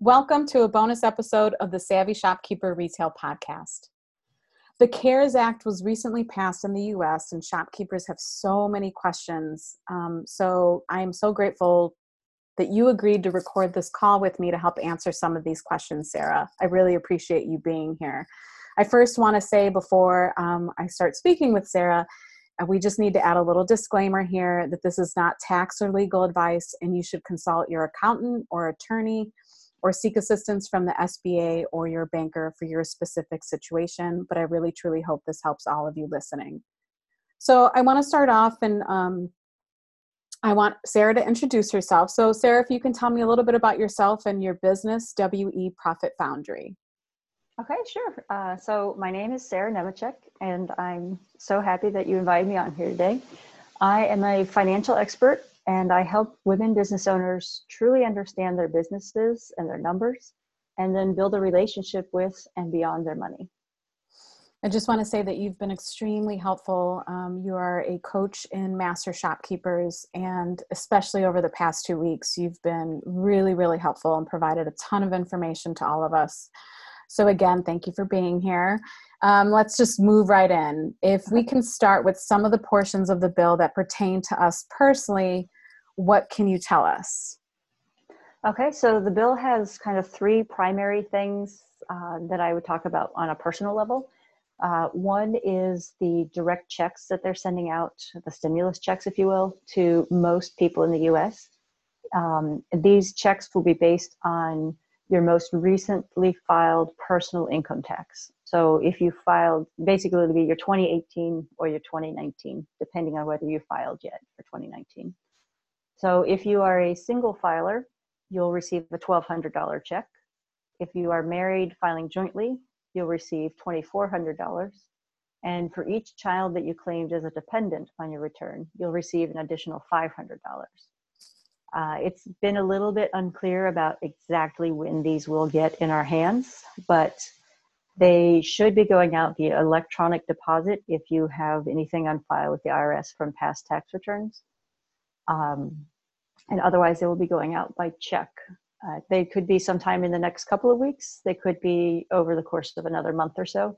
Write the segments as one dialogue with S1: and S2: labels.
S1: Welcome to a bonus episode of the Savvy Shopkeeper Retail Podcast. The CARES Act was recently passed in the US, and shopkeepers have so many questions. Um, so I am so grateful that you agreed to record this call with me to help answer some of these questions, Sarah. I really appreciate you being here. I first want to say before um, I start speaking with Sarah, uh, we just need to add a little disclaimer here that this is not tax or legal advice, and you should consult your accountant or attorney or seek assistance from the SBA or your banker for your specific situation. But I really truly hope this helps all of you listening. So I want to start off and um, I want Sarah to introduce herself. So, Sarah, if you can tell me a little bit about yourself and your business, WE Profit Foundry.
S2: Okay, sure. Uh, so, my name is Sarah Nemechek, and I'm so happy that you invited me on here today. I am a financial expert and I help women business owners truly understand their businesses and their numbers and then build a relationship with and beyond their money.
S1: I just want to say that you've been extremely helpful. Um, you are a coach in Master Shopkeepers, and especially over the past two weeks, you've been really, really helpful and provided a ton of information to all of us. So, again, thank you for being here. Um, let's just move right in. If we can start with some of the portions of the bill that pertain to us personally, what can you tell us?
S2: Okay, so the bill has kind of three primary things uh, that I would talk about on a personal level. Uh, one is the direct checks that they're sending out, the stimulus checks, if you will, to most people in the US. Um, these checks will be based on your most recently filed personal income tax. So if you filed, basically it'll be your 2018 or your 2019, depending on whether you filed yet for 2019. So if you are a single filer, you'll receive a $1,200 check. If you are married filing jointly, you'll receive $2,400. And for each child that you claimed as a dependent on your return, you'll receive an additional $500. Uh, it's been a little bit unclear about exactly when these will get in our hands, but they should be going out via electronic deposit if you have anything on file with the IRS from past tax returns. Um, and otherwise, they will be going out by check. Uh, they could be sometime in the next couple of weeks. They could be over the course of another month or so.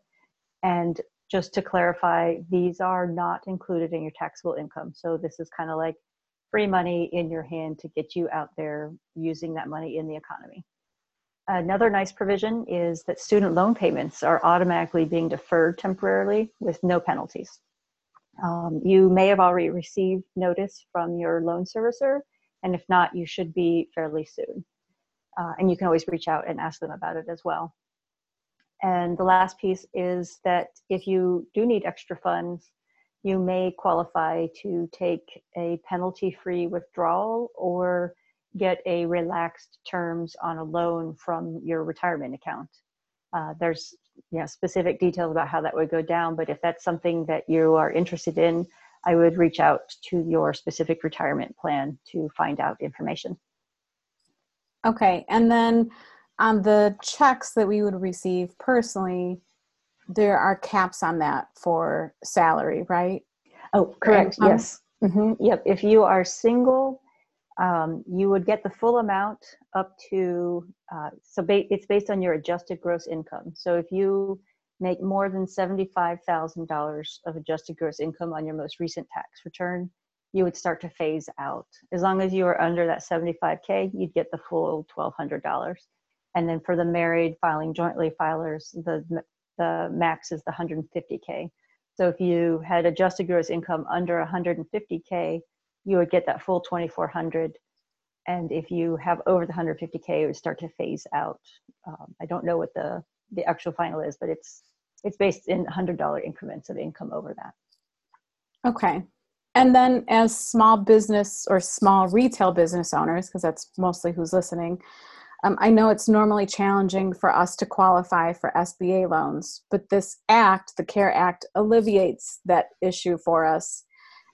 S2: And just to clarify, these are not included in your taxable income. So this is kind of like free money in your hand to get you out there using that money in the economy. Another nice provision is that student loan payments are automatically being deferred temporarily with no penalties. Um, you may have already received notice from your loan servicer, and if not, you should be fairly soon. Uh, and you can always reach out and ask them about it as well. And the last piece is that if you do need extra funds, you may qualify to take a penalty free withdrawal or get a relaxed terms on a loan from your retirement account. Uh, there's know, specific details about how that would go down, but if that's something that you are interested in, I would reach out to your specific retirement plan to find out information.
S1: Okay, and then on the checks that we would receive personally, there are caps on that for salary, right?
S2: Oh, correct. Yes. Mm-hmm. Yep. If you are single, um, you would get the full amount up to. Uh, so ba- it's based on your adjusted gross income. So if you make more than $75,000 of adjusted gross income on your most recent tax return, you would start to phase out. As long as you are under that 75K, you'd get the full $1,200. And then for the married filing jointly filers, the, the max is the 150K. So if you had adjusted gross income under 150K, you would get that full 2400 and if you have over the 150k it would start to phase out um, i don't know what the the actual final is but it's it's based in $100 increments of income over that.
S1: Okay. And then, as small business or small retail business owners, because that's mostly who's listening, um, I know it's normally challenging for us to qualify for SBA loans, but this act, the CARE Act, alleviates that issue for us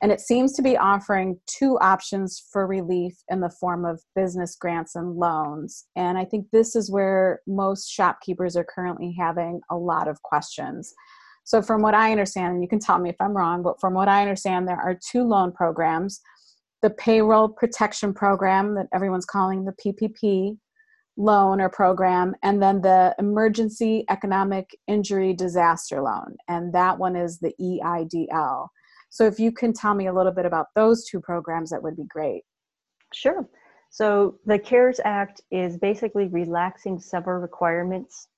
S1: and it seems to be offering two options for relief in the form of business grants and loans. And I think this is where most shopkeepers are currently having a lot of questions. So, from what I understand, and you can tell me if I'm wrong, but from what I understand, there are two loan programs the Payroll Protection Program, that everyone's calling the PPP, loan or program, and then the Emergency Economic Injury Disaster Loan, and that one is the EIDL. So, if you can tell me a little bit about those two programs, that would be great.
S2: Sure. So, the CARES Act is basically relaxing several requirements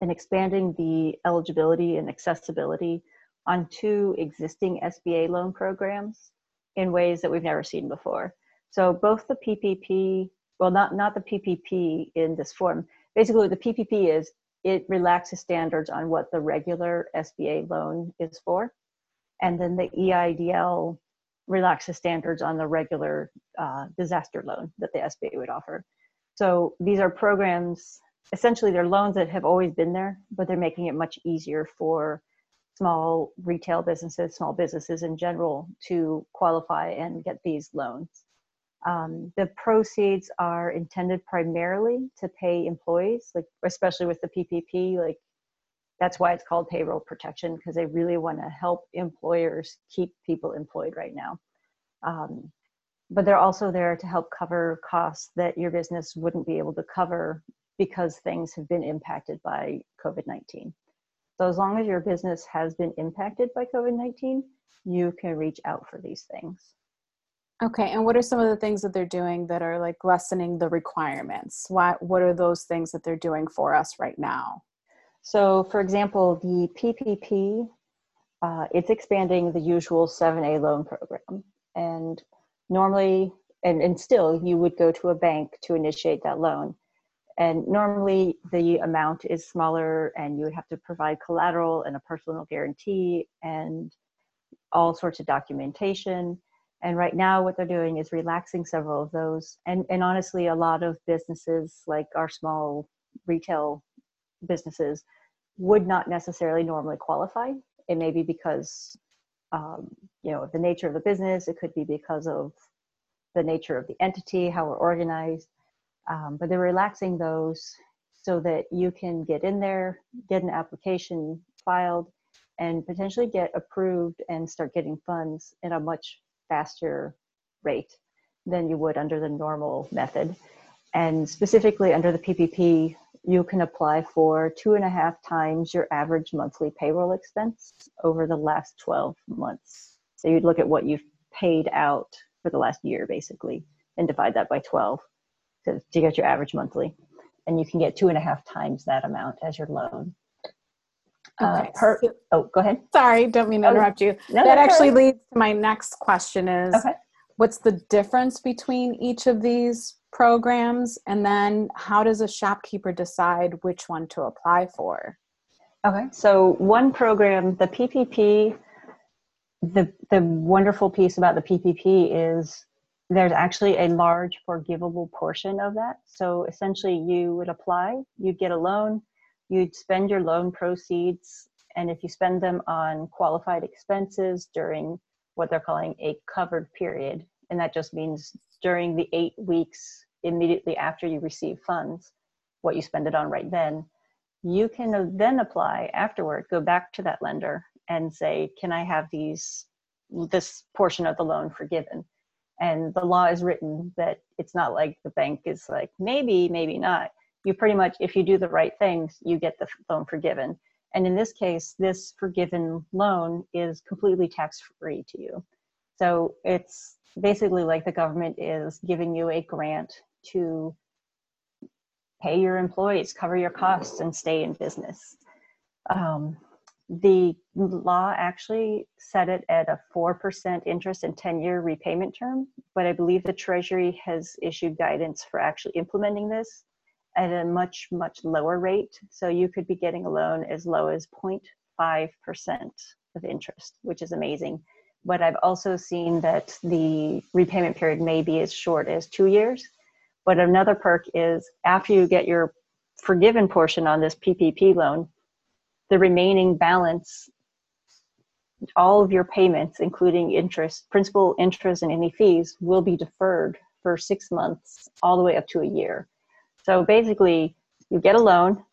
S2: and expanding the eligibility and accessibility on two existing SBA loan programs in ways that we've never seen before. So, both the PPP well, not not the PPP in this form. Basically, the PPP is it relaxes standards on what the regular SBA loan is for, and then the EIDL relaxes standards on the regular uh, disaster loan that the SBA would offer. So these are programs. Essentially, they're loans that have always been there, but they're making it much easier for small retail businesses, small businesses in general, to qualify and get these loans. Um, the proceeds are intended primarily to pay employees, like especially with the PPP. Like that's why it's called payroll protection because they really want to help employers keep people employed right now. Um, but they're also there to help cover costs that your business wouldn't be able to cover because things have been impacted by COVID 19. So, as long as your business has been impacted by COVID 19, you can reach out for these things.
S1: Okay, and what are some of the things that they're doing that are like lessening the requirements? What what are those things that they're doing for us right now?
S2: So, for example, the PPP, uh, it's expanding the usual 7A loan program, and normally, and, and still, you would go to a bank to initiate that loan, and normally the amount is smaller, and you would have to provide collateral and a personal guarantee and all sorts of documentation. And right now what they're doing is relaxing several of those. And and honestly a lot of businesses like our small retail businesses would not necessarily normally qualify. It may be because um, you know the nature of the business. It could be because of the nature of the entity how we're organized. Um, but they're relaxing those so that you can get in there get an application filed and potentially get approved and start getting funds at a much faster rate than you would under the normal method. And specifically under the PPP, you can apply for two and a half times your average monthly payroll expense over the last 12 months. So you'd look at what you've paid out for the last year, basically, and divide that by 12 to, to get your average monthly. And you can get two and a half times that amount as your loan.
S1: Uh, okay. Uh, per,
S2: oh, go ahead.
S1: Sorry, don't mean to oh, interrupt you. No, that actually leads to my next question is okay. what's the difference between each of these programs and then how does a shopkeeper decide which one to apply for?
S2: Okay. So one program, the PPP, the the wonderful piece about the PPP is there's actually a large forgivable portion of that. So essentially you would apply, you'd get a loan, you'd spend your loan proceeds and if you spend them on qualified expenses during what they're calling a covered period and that just means during the eight weeks immediately after you receive funds what you spend it on right then you can then apply afterward go back to that lender and say can i have these this portion of the loan forgiven and the law is written that it's not like the bank is like maybe maybe not you pretty much, if you do the right things, you get the loan forgiven. And in this case, this forgiven loan is completely tax free to you. So it's basically like the government is giving you a grant to pay your employees, cover your costs, and stay in business. Um, the law actually set it at a 4% interest and 10 year repayment term, but I believe the Treasury has issued guidance for actually implementing this at a much, much lower rate. So you could be getting a loan as low as 0.5% of interest, which is amazing. But I've also seen that the repayment period may be as short as two years. But another perk is after you get your forgiven portion on this PPP loan, the remaining balance, all of your payments, including interest, principal, interest, and any fees, will be deferred for six months all the way up to a year. So basically, you get a loan,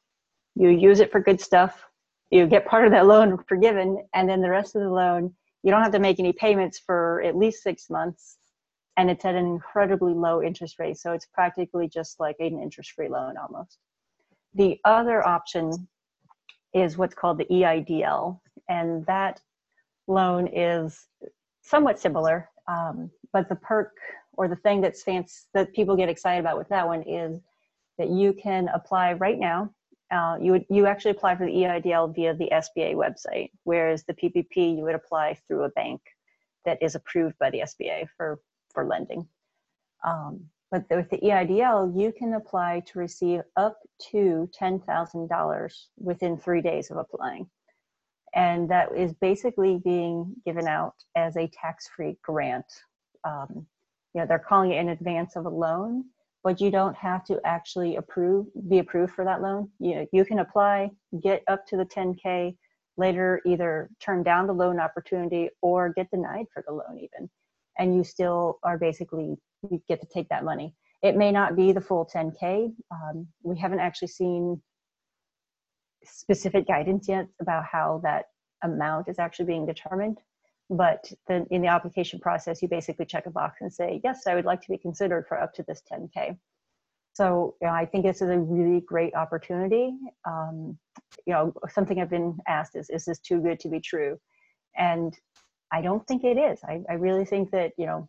S2: you use it for good stuff, you get part of that loan forgiven, and then the rest of the loan, you don't have to make any payments for at least six months. and it's at an incredibly low interest rate. So it's practically just like an interest free loan almost. The other option is what's called the EIDL, and that loan is somewhat similar, um, but the perk or the thing that's fancy that people get excited about with that one is that you can apply right now. Uh, you would you actually apply for the EIDL via the SBA website, whereas the PPP you would apply through a bank that is approved by the SBA for for lending. Um, but with the EIDL, you can apply to receive up to $10,000 within three days of applying. And that is basically being given out as a tax free grant. Um, you know, they're calling it in advance of a loan, but you don't have to actually approve, be approved for that loan. You, you can apply, get up to the 10K, later either turn down the loan opportunity or get denied for the loan even. And you still are basically you get to take that money. It may not be the full 10k um, we haven't actually seen specific guidance yet about how that amount is actually being determined but in the application process you basically check a box and say yes i would like to be considered for up to this 10k so you know, i think this is a really great opportunity um, you know something i've been asked is is this too good to be true and I don't think it is. I, I really think that, you know,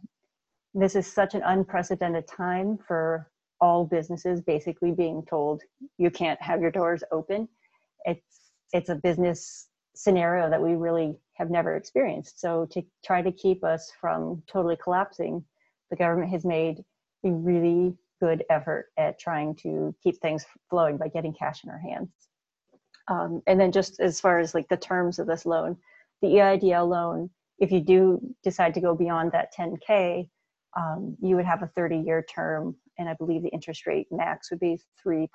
S2: this is such an unprecedented time for all businesses basically being told you can't have your doors open. It's it's a business scenario that we really have never experienced. So to try to keep us from totally collapsing, the government has made a really good effort at trying to keep things flowing by getting cash in our hands. Um, and then just as far as like the terms of this loan, the EIDL loan if you do decide to go beyond that 10K, um, you would have a 30 year term, and I believe the interest rate max would be 3.75%.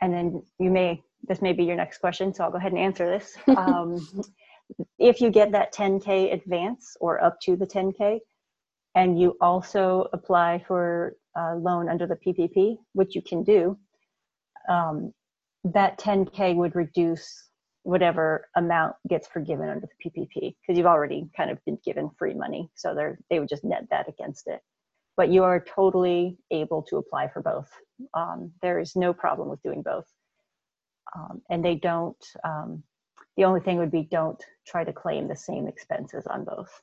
S2: And then you may, this may be your next question, so I'll go ahead and answer this. Um, if you get that 10K advance or up to the 10K, and you also apply for a loan under the PPP, which you can do, um, that 10K would reduce whatever amount gets forgiven under the PPP because you've already kind of been given free money. So they they would just net that against it. But you are totally able to apply for both. Um, there is no problem with doing both. Um, and they don't, um, the only thing would be don't try to claim the same expenses on both.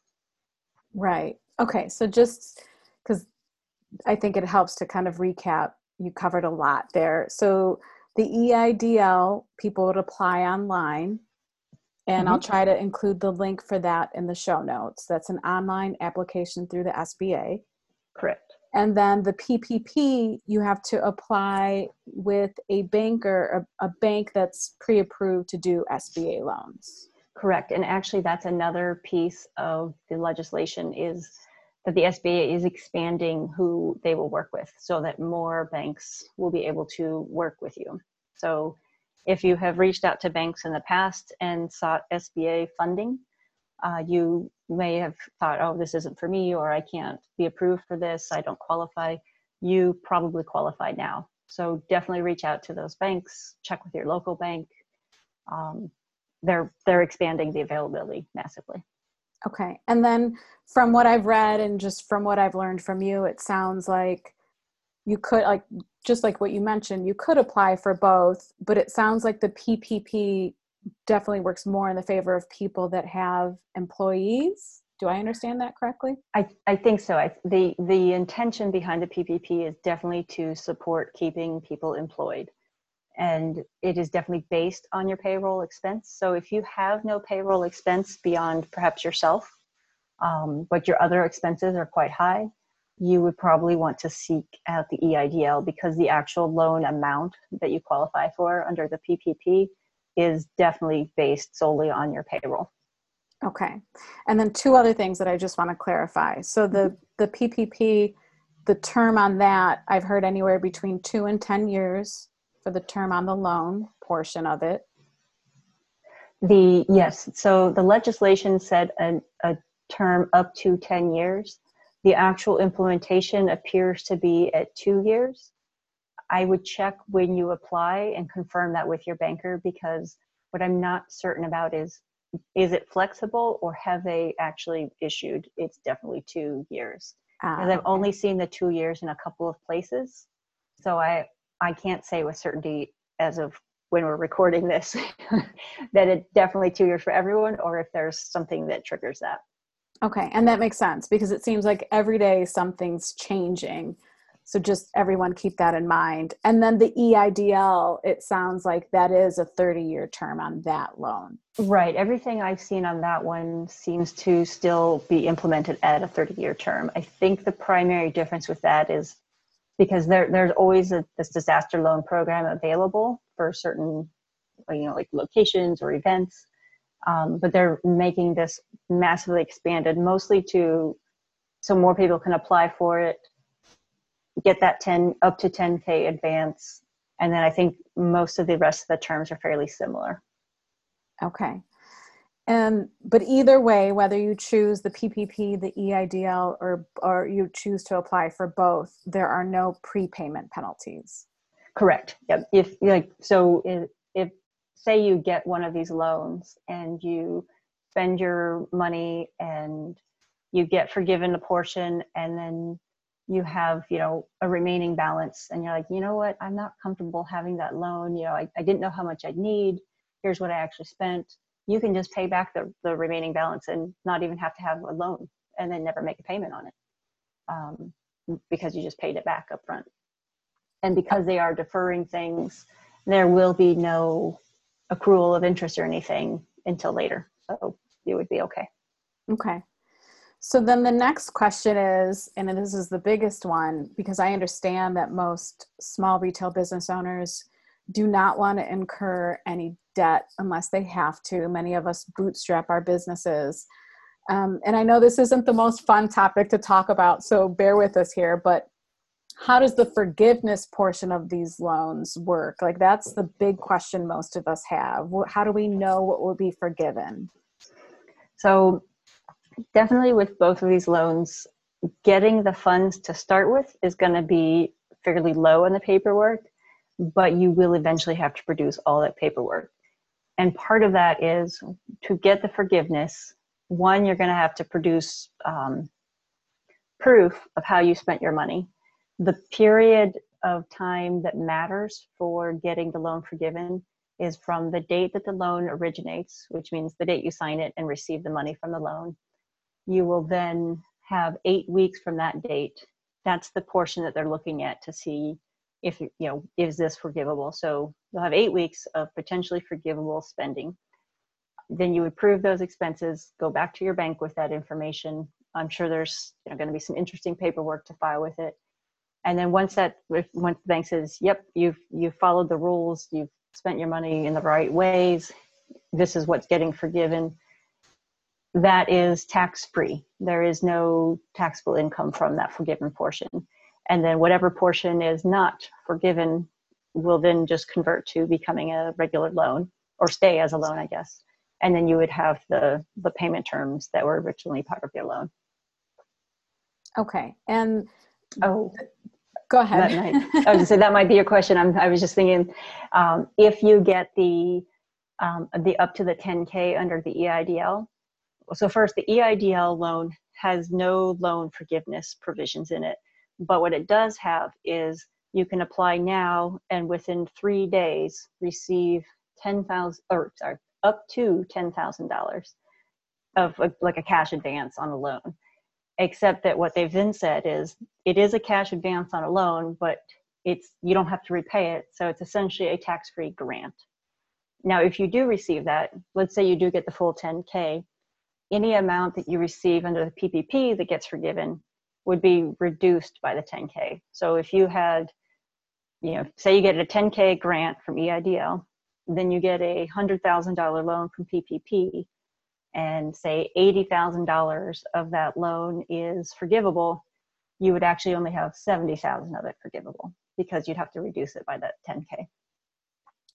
S1: Right. Okay. So just because I think it helps to kind of recap, you covered a lot there. So the EIDL, people would apply online. And mm-hmm. I'll try to include the link for that in the show notes. That's an online application through the SBA.
S2: Correct.
S1: And then the PPP, you have to apply with a banker, a, a bank that's pre approved to do SBA loans.
S2: Correct. And actually, that's another piece of the legislation is that the SBA is expanding who they will work with so that more banks will be able to work with you. So if you have reached out to banks in the past and sought SBA funding, uh, you may have thought, oh, this isn't for me, or I can't be approved for this, I don't qualify. You probably qualify now. So definitely reach out to those banks, check with your local bank. Um, they're they're expanding the availability massively.
S1: Okay. And then from what I've read and just from what I've learned from you, it sounds like you could like just like what you mentioned, you could apply for both, but it sounds like the PPP definitely works more in the favor of people that have employees. Do I understand that correctly?
S2: I, I think so. I, the the intention behind the PPP is definitely to support keeping people employed and it is definitely based on your payroll expense. So if you have no payroll expense beyond perhaps yourself, um, but your other expenses are quite high, you would probably want to seek out the EIDL because the actual loan amount that you qualify for under the PPP is definitely based solely on your payroll.
S1: Okay. And then two other things that I just want to clarify. So the mm-hmm. the PPP the term on that I've heard anywhere between 2 and 10 years for the term on the loan portion of it?
S2: The yes, so the legislation said a, a term up to 10 years. The actual implementation appears to be at two years. I would check when you apply and confirm that with your banker because what I'm not certain about is is it flexible or have they actually issued? It's definitely two years. Because uh, i've only seen the two years in a couple of places. So i i can't say with certainty as of when we're recording this that it's definitely two years for everyone or if there's something that triggers that.
S1: Okay and that makes sense because it seems like every day something's changing so just everyone keep that in mind. And then the EIDL, it sounds like that is a 30 year term on that loan.
S2: Right. Everything I've seen on that one seems to still be implemented at a 30 year term. I think the primary difference with that is because there, there's always a, this disaster loan program available for certain, you know, like locations or events. Um, but they're making this massively expanded, mostly to so more people can apply for it get that 10 up to 10k advance. And then i think most of the rest of the terms are fairly similar.
S1: Okay. And but either way whether you choose the ppp the eidl or or you choose to apply for both there are no prepayment penalties.
S2: Correct. Yep. If like so if, if say you get one of these loans and you spend your money and you get forgiven a portion and then you have you know a remaining balance and you're like you know what? I'm not comfortable having that loan. You know i, I didn't know how much i'd need. Here's what i actually spent. You can just pay back the, the remaining balance and not even have to have a loan and then never make a payment on it um, because you just paid it back up front and because they are deferring things there will be no accrual of interest or anything until later. So you would be okay.
S1: Okay so then the next question is, and this is the biggest one because I understand that most small retail business owners do not want to incur any debt unless they have to. Many of us bootstrap our businesses. Um, and I know this isn't the most fun topic to talk about, so bear with us here, but how does the forgiveness portion of these loans work? Like, that's the big question most of us have. How do we know what will be forgiven?
S2: So, definitely with both of these loans, getting the funds to start with is going to be fairly low in the paperwork, but you will eventually have to produce all that paperwork. And part of that is to get the forgiveness, one, you're going to have to produce um, proof of how you spent your money. The period of time that matters for getting the loan forgiven is from the date that the loan originates, which means the date you sign it and receive the money from the loan, you will then have eight weeks from that date. That's the portion that they're looking at to see if, you know, is this forgivable? So you'll have eight weeks of potentially forgivable spending. Then you would prove those expenses, go back to your bank with that information. I'm sure there's you know, going to be some interesting paperwork to file with it. And then once that, once the bank says, "Yep, you've you've followed the rules, you've spent your money in the right ways, this is what's getting forgiven," that is tax free. There is no taxable income from that forgiven portion. And then whatever portion is not forgiven will then just convert to becoming a regular loan or stay as a loan, I guess. And then you would have the, the payment terms that were originally part of your loan.
S1: Okay. And oh, go ahead.
S2: Might, I was to say that might be your question. I'm, I was just thinking um, if you get the um, the up to the 10k under the EIDL, so first, the EIDL loan has no loan forgiveness provisions in it, but what it does have is you can apply now and within three days receive ten thousand or sorry up to ten thousand dollars of a, like a cash advance on a loan. Except that what they've then said is it is a cash advance on a loan, but it's you don't have to repay it, so it's essentially a tax-free grant. Now, if you do receive that, let's say you do get the full 10k, any amount that you receive under the PPP that gets forgiven would be reduced by the 10K. So if you had, you know, say you get a 10K grant from EIDL, then you get a $100,000 loan from PPP, and say $80,000 of that loan is forgivable, you would actually only have 70,000 of it forgivable because you'd have to reduce it by that 10K.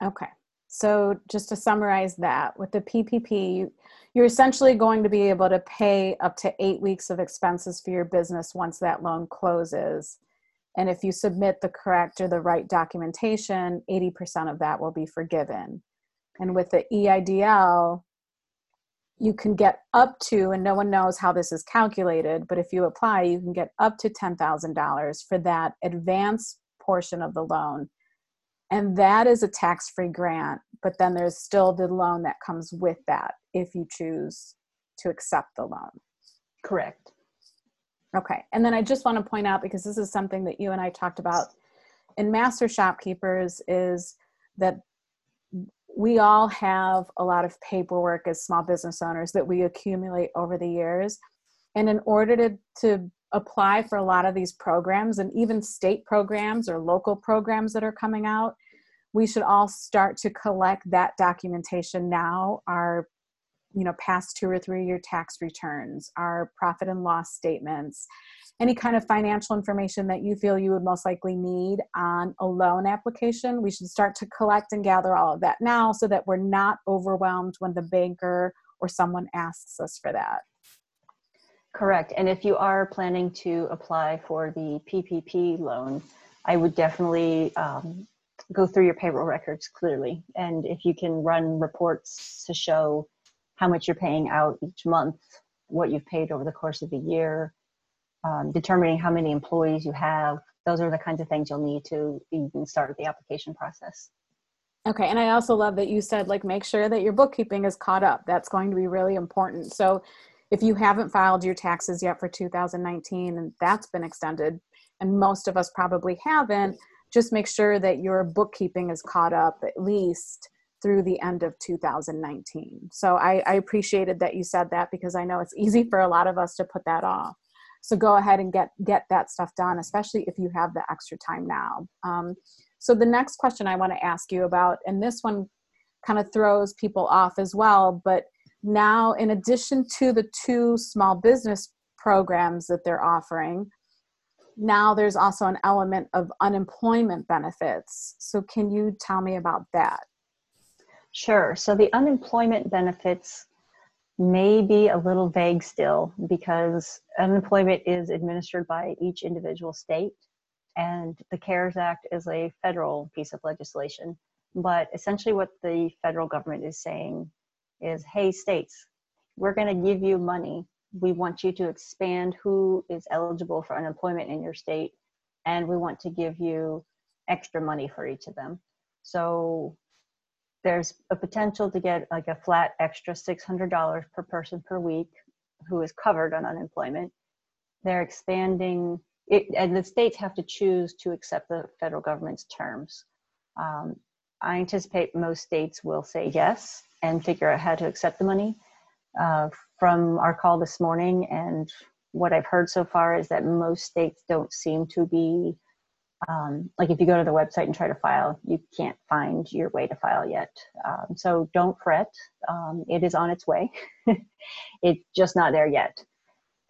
S1: Okay. So, just to summarize that, with the PPP, you're essentially going to be able to pay up to eight weeks of expenses for your business once that loan closes. And if you submit the correct or the right documentation, 80% of that will be forgiven. And with the EIDL, you can get up to, and no one knows how this is calculated, but if you apply, you can get up to $10,000 for that advance portion of the loan. And that is a tax free grant, but then there's still the loan that comes with that if you choose to accept the loan.
S2: Correct.
S1: Okay. And then I just want to point out because this is something that you and I talked about in Master Shopkeepers is that we all have a lot of paperwork as small business owners that we accumulate over the years. And in order to, to apply for a lot of these programs and even state programs or local programs that are coming out, we should all start to collect that documentation now. Our you know past two or three year tax returns our profit and loss statements any kind of financial information that you feel you would most likely need on a loan application we should start to collect and gather all of that now so that we're not overwhelmed when the banker or someone asks us for that
S2: correct and if you are planning to apply for the ppp loan i would definitely um, go through your payroll records clearly and if you can run reports to show how much you're paying out each month, what you've paid over the course of the year, um, determining how many employees you have. Those are the kinds of things you'll need to even start the application process.
S1: Okay, and I also love that you said like make sure that your bookkeeping is caught up. That's going to be really important. So if you haven't filed your taxes yet for 2019 and that's been extended and most of us probably haven't, just make sure that your bookkeeping is caught up at least through the end of 2019. So I, I, appreciated that you said that because I know it's easy for a lot of us to put that off. So go ahead and get get that stuff done, especially if you have the extra time now. Um, so the next question I want to ask you about, and this one kind of throws people off as well, but now in addition to the two small business programs that they're offering, now there's also an element of unemployment benefits. So can you tell me about that?
S2: Sure. So the unemployment benefits may be a little vague still because unemployment is administered by each individual state and the CARES Act is a federal piece of legislation. But essentially, what the federal government is saying is hey, states, we're going to give you money. We want you to expand who is eligible for unemployment in your state, and we want to give you extra money for each of them. So there's a potential to get like a flat extra $600 per person per week who is covered on unemployment. They're expanding it, and the states have to choose to accept the federal government's terms. Um, I anticipate most states will say yes and figure out how to accept the money. Uh, from our call this morning and what I've heard so far is that most states don't seem to be um, like if you go to the website and try to file, you can't find your way to file yet. Um, so don't fret. Um, it is on its way. it's just not there yet.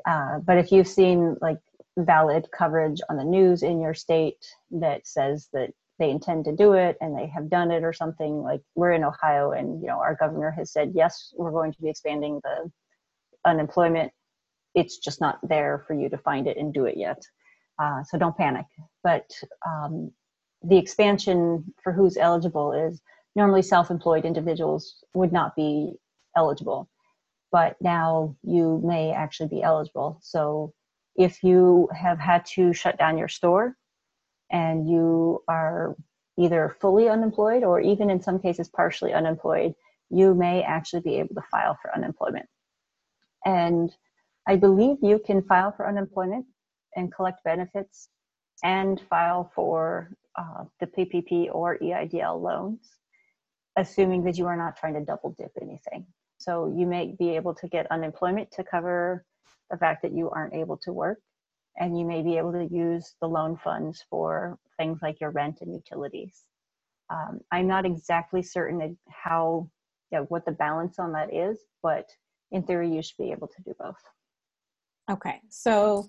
S2: Uh, but if you've seen like valid coverage on the news in your state that says that they intend to do it and they have done it or something like we're in ohio and you know our governor has said yes we're going to be expanding the unemployment it's just not there for you to find it and do it yet uh, so don't panic. But um, the expansion for who's eligible is normally self-employed individuals would not be eligible, but now you may actually be eligible. So if you have had to shut down your store and you are either fully unemployed or even in some cases partially unemployed, you may actually be able to file for unemployment. And I believe you can file for unemployment and collect benefits and file for uh, the PPP or EIDL loans, assuming that you are not trying to double dip anything. So you may be able to get unemployment to cover the fact that you aren't able to work, and you may be able to use the loan funds for things like your rent and utilities. Um, I'm not exactly certain how, you know, what the balance on that is, but in theory, you should be able to do both.
S1: Okay, so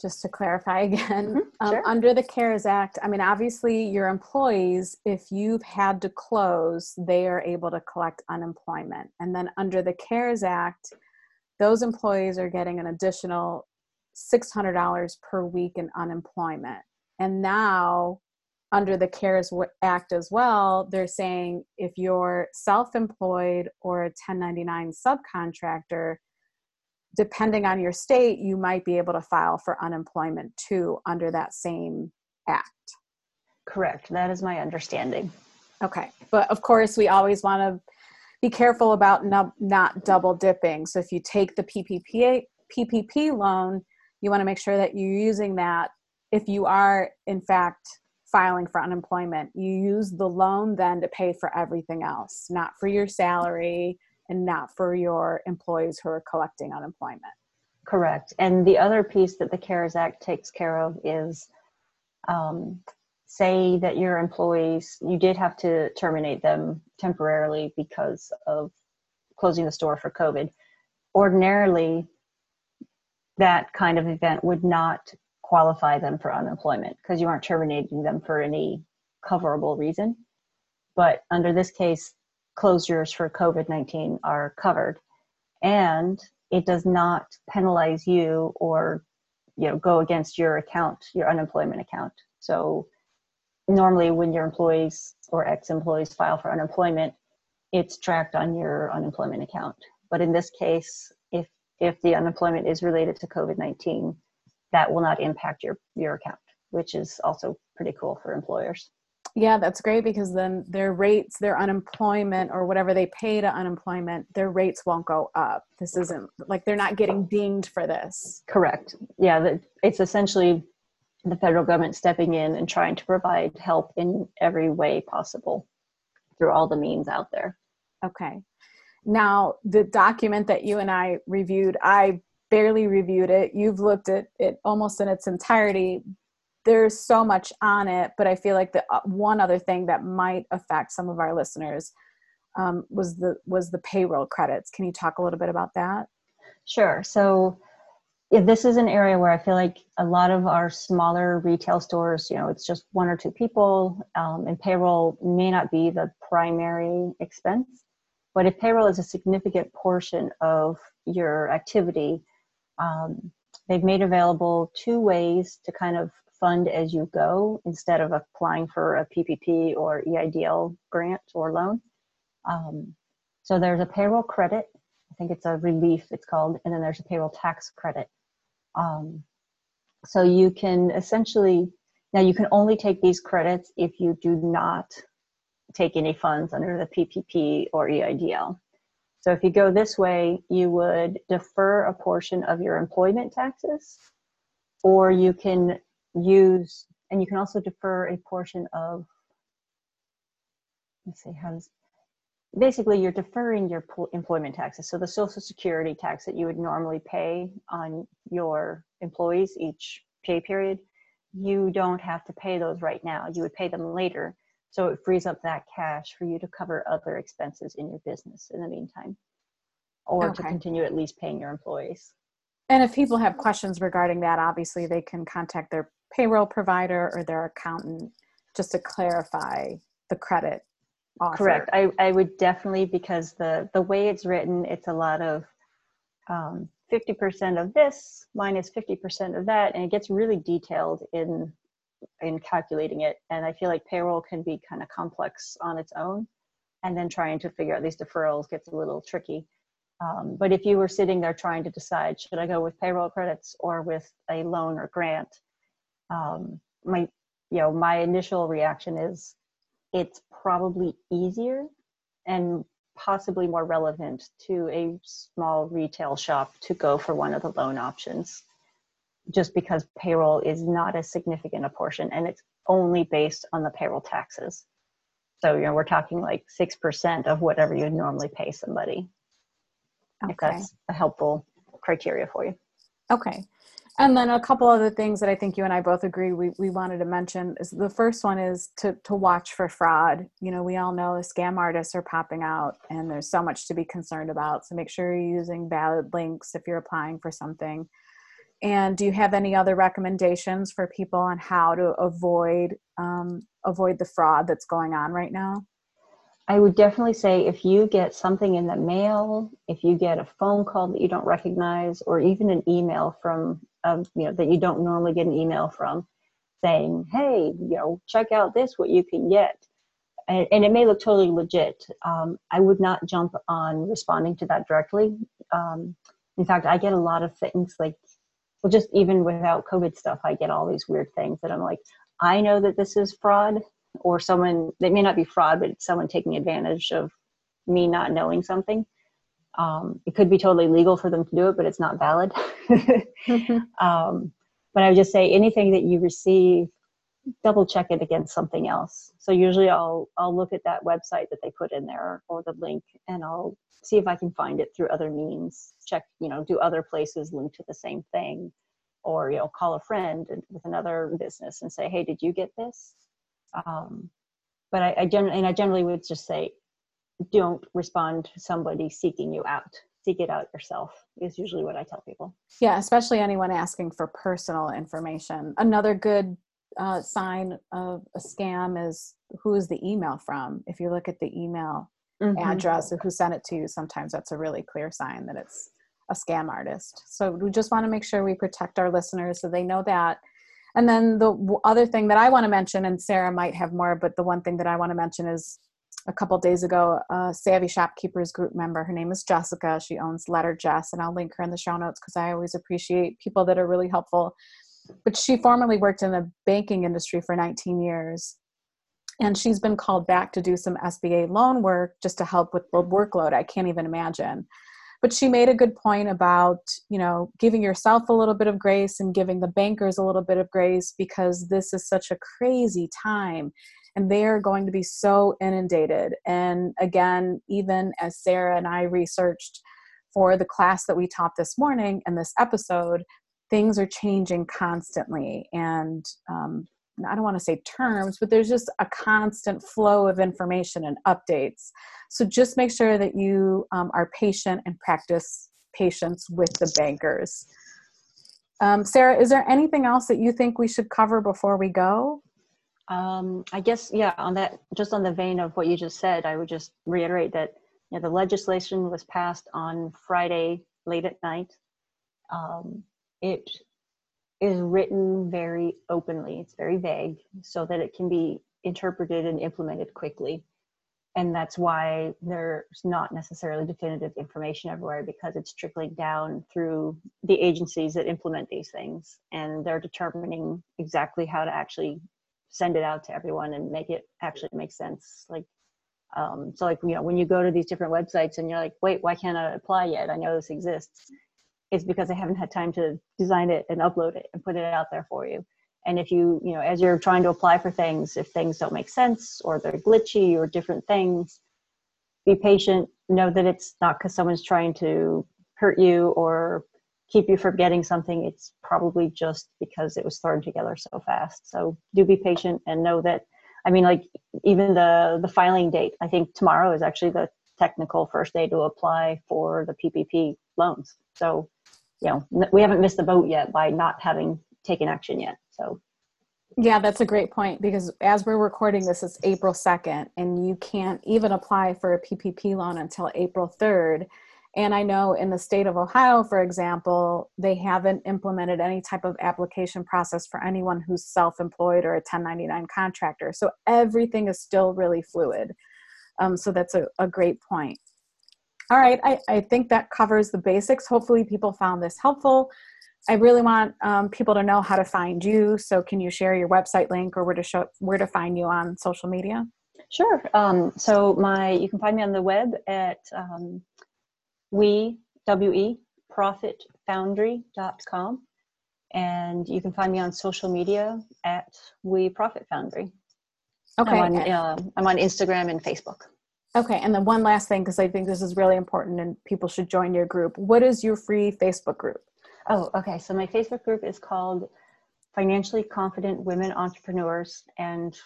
S1: just to clarify again,
S2: mm-hmm, sure.
S1: um, under the CARES Act, I mean, obviously, your employees, if you've had to close, they are able to collect unemployment. And then under the CARES Act, those employees are getting an additional $600 per week in unemployment. And now, under the CARES Act as well, they're saying if you're self employed or a 1099 subcontractor, depending on your state, you might be able to file for unemployment too under that same act.
S2: Correct. That is my understanding.
S1: Okay. But of course, we always want to be careful about not, not double dipping. So if you take the PPP, PPP loan, you want to make sure that you're using that if you are, in fact, filing for unemployment. You use the loan then to pay for everything else, not for your salary and not for your employees who are collecting unemployment.
S2: Correct. And the other piece that the CARES Act takes care of is um, say that your employees, you did have to terminate them temporarily because of closing the store for COVID. Ordinarily, that kind of event would not qualify them for unemployment because you aren't terminating them for any coverable reason. But under this case, closures for COVID 19 are covered. And it does not penalize you or you know go against your account your unemployment account so normally when your employees or ex-employees file for unemployment it's tracked on your unemployment account but in this case if the unemployment is related to covid-19 that will not impact your your account which is also pretty cool for employers.
S1: Yeah that's great because then their rates their unemployment or whatever they pay to unemployment their rates won't go up. This isn't like they're not getting dinged for this.
S2: Correct. Yeah it's essentially the federal government stepping in and trying to provide help in every way possible through all the means out there.
S1: Okay now the document that you and i reviewed i barely reviewed it. You've looked at it almost in its entirety. There's so much on it but i feel like the uh, one other thing that might affect some of our listeners um, was the was the payroll credits. Can you talk a little bit about that?
S2: Sure. So this is an area where i feel like a lot of our smaller retail stores you know it's just one or two people um, and payroll may not be the primary expense but if payroll is a significant portion of your activity um, they've made available two ways to kind of fund as you go instead of applying for a PPP or EIDL grant or loan. Um, so there's a payroll credit. I think it's a relief, it's called, and then there's a payroll tax credit. Um, so you can essentially, now you can only take these credits if you do not take any funds under the PPP or EIDL. So if you go this way, you would defer a portion of your employment taxes, or you can use, and you can also defer a portion of, let's see, how does, basically you're deferring your employment taxes. So the social security tax that you would normally pay on your employees each pay period, you don't have to pay those right now. You would pay them later. So it frees up that cash for you to cover other expenses in your business in the meantime, or okay. to continue at least paying your employees.
S1: And if people have questions regarding that, obviously they can contact their payroll provider or their accountant just to clarify the credit offer.
S2: Correct. I, I would definitely because the the way it's written, it's a lot of um, 50% of this minus 50% of that, and it gets really detailed in in calculating it. And I feel like payroll can be kind of complex on its own, and then trying to figure out these deferrals gets a little tricky. Um, but if you were sitting there trying to decide, should I go with payroll credits or with a loan or grant? um, my you know my initial reaction is it's probably easier and possibly more relevant to a small retail shop to go for one of the loan options just because payroll is not as significant a portion and it's only based on the payroll taxes so you know we're talking like 6% of whatever you would normally pay somebody okay. if that's a helpful criteria for you
S1: okay and then a couple other things that I think you and I both agree we, we wanted to mention is the first one is to, to watch for fraud. You know, we all know the scam artists are popping out and there's so much to be concerned about. So make sure you're using valid links if you're applying for something. And do you have any other recommendations for people on how to avoid um, avoid the fraud that's going on right now?
S2: I would definitely say if you get something in the mail, if you get a phone call that you don't recognize, or even an email from, um, you know, that you don't normally get an email from, saying, hey, you know, check out this, what you can get. And, and it may look totally legit. Um, I would not jump on responding to that directly. Um, in fact, I get a lot of things like, well, just even without COVID stuff, I get all these weird things that I'm like, I know that this is fraud, or someone, they may not be fraud, but it's someone taking advantage of me not knowing something. Um, it could be totally legal for them to do it, but it's not valid. um, but I would just say anything that you receive, double check it against something else. So usually I'll I'll look at that website that they put in there or the link, and I'll see if I can find it through other means. Check, you know, do other places link to the same thing, or you know, call a friend with another business and say, hey, did you get this? Um, but I, I generally and I generally would just say don't respond to somebody seeking you out seek it out yourself is usually what i tell people
S1: yeah especially anyone asking for personal information another good uh, sign of a scam is who is the email from? If you look at the email mm-hmm. address of who sent it to you sometimes that's a really clear sign that it's a scam artist. So we just want to make sure we protect our listeners so they know that. And then the other thing that i want to mention and sarah might have more but the one thing that i want to mention is a couple days ago a savvy shopkeepers group member her name is jessica. She owns letter jess and i'll link her in the show notes because i always appreciate people that are really helpful but she formerly worked in the banking industry for 19 years and she's been called back to do some sba loan work just to help with the workload i can't even imagine but she made a good point about you know giving yourself a little bit of grace and giving the bankers a little bit of grace because this is such a crazy time and they are going to be so inundated. And again, even as Sarah and I researched for the class that we taught this morning and this episode, things are changing constantly. And um, I don't want to say terms, but there's just a constant flow of information and updates. So just make sure that you um, are patient and practice patience with the bankers. Um, Sarah, is there anything else that you think we should cover before we go?
S2: Um, I guess, yeah, on that, just on the vein of what you just said, I would just reiterate that you know, the legislation was passed on Friday late at night. Um, it is written very openly, it's very vague, so that it can be interpreted and implemented quickly. And that's why there's not necessarily definitive information everywhere because it's trickling down through the agencies that implement these things and they're determining exactly how to actually send it out to everyone and make it actually make sense. Like um, so like you know when you go to these different websites and you're like wait why can't i apply yet? I know this exists it's because i haven't had time to design it and upload it and put it out there for you and if you you know as you're trying to apply for things if things don't make sense or they're glitchy or different things be patient know that it's not because someone's trying to hurt you or keep you from getting something, it's probably just because it was thrown together so fast. So do be patient and know that. I mean, like even the the filing date. I think tomorrow is actually the technical first day to apply for the PPP loans. So, you know, we haven't missed the boat yet by not having taken action yet. So.
S1: Yeah, that's a great point because as we're recording this, it's April 2nd, and you can't even apply for a PPP loan until April 3rd and I know in the state of Ohio, for example, they haven't implemented any type of application process for anyone who's self employed or a 1099 contractor. So everything is still really fluid. Um, so that's a, a great point. All right, I, I think that covers the basics. Hopefully, people found this helpful. I really want um, people to know how to find you. So, can you share your website link or where to show where to find you on social media?
S2: Sure. Um, so, my you can find me on the web at um, we, W-E, profitfoundry.com. And you can find me on social media at We Profit Foundry. Okay. I'm on, uh, I'm on Instagram and Facebook.
S1: Okay, and then one last thing, because I think this is really important and people should join your group. What is your free Facebook group?
S2: Oh, okay. So my Facebook group is called Financially Confident Women Entrepreneurs, and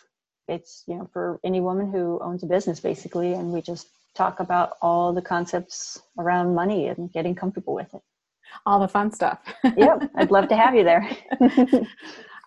S2: it's you know for any woman who owns a business basically, and we just talk about all the concepts around money and getting comfortable with it.
S1: All the fun stuff.
S2: yep, I'd love to have you there.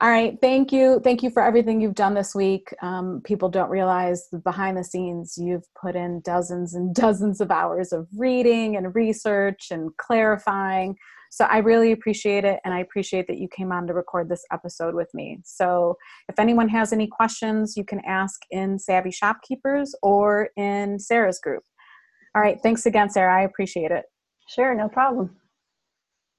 S1: all right, thank you. Thank you for everything you've done this week. Um, people don't realize behind the scenes, you've put in dozens and dozens of hours of reading and research and clarifying. So I really appreciate it, and I appreciate that you came on to record this episode with me. So if anyone has any questions, you can ask in Savvy Shopkeepers or in Sarah's group. All right, thanks again, Sarah. I appreciate it.
S2: Sure, no problem.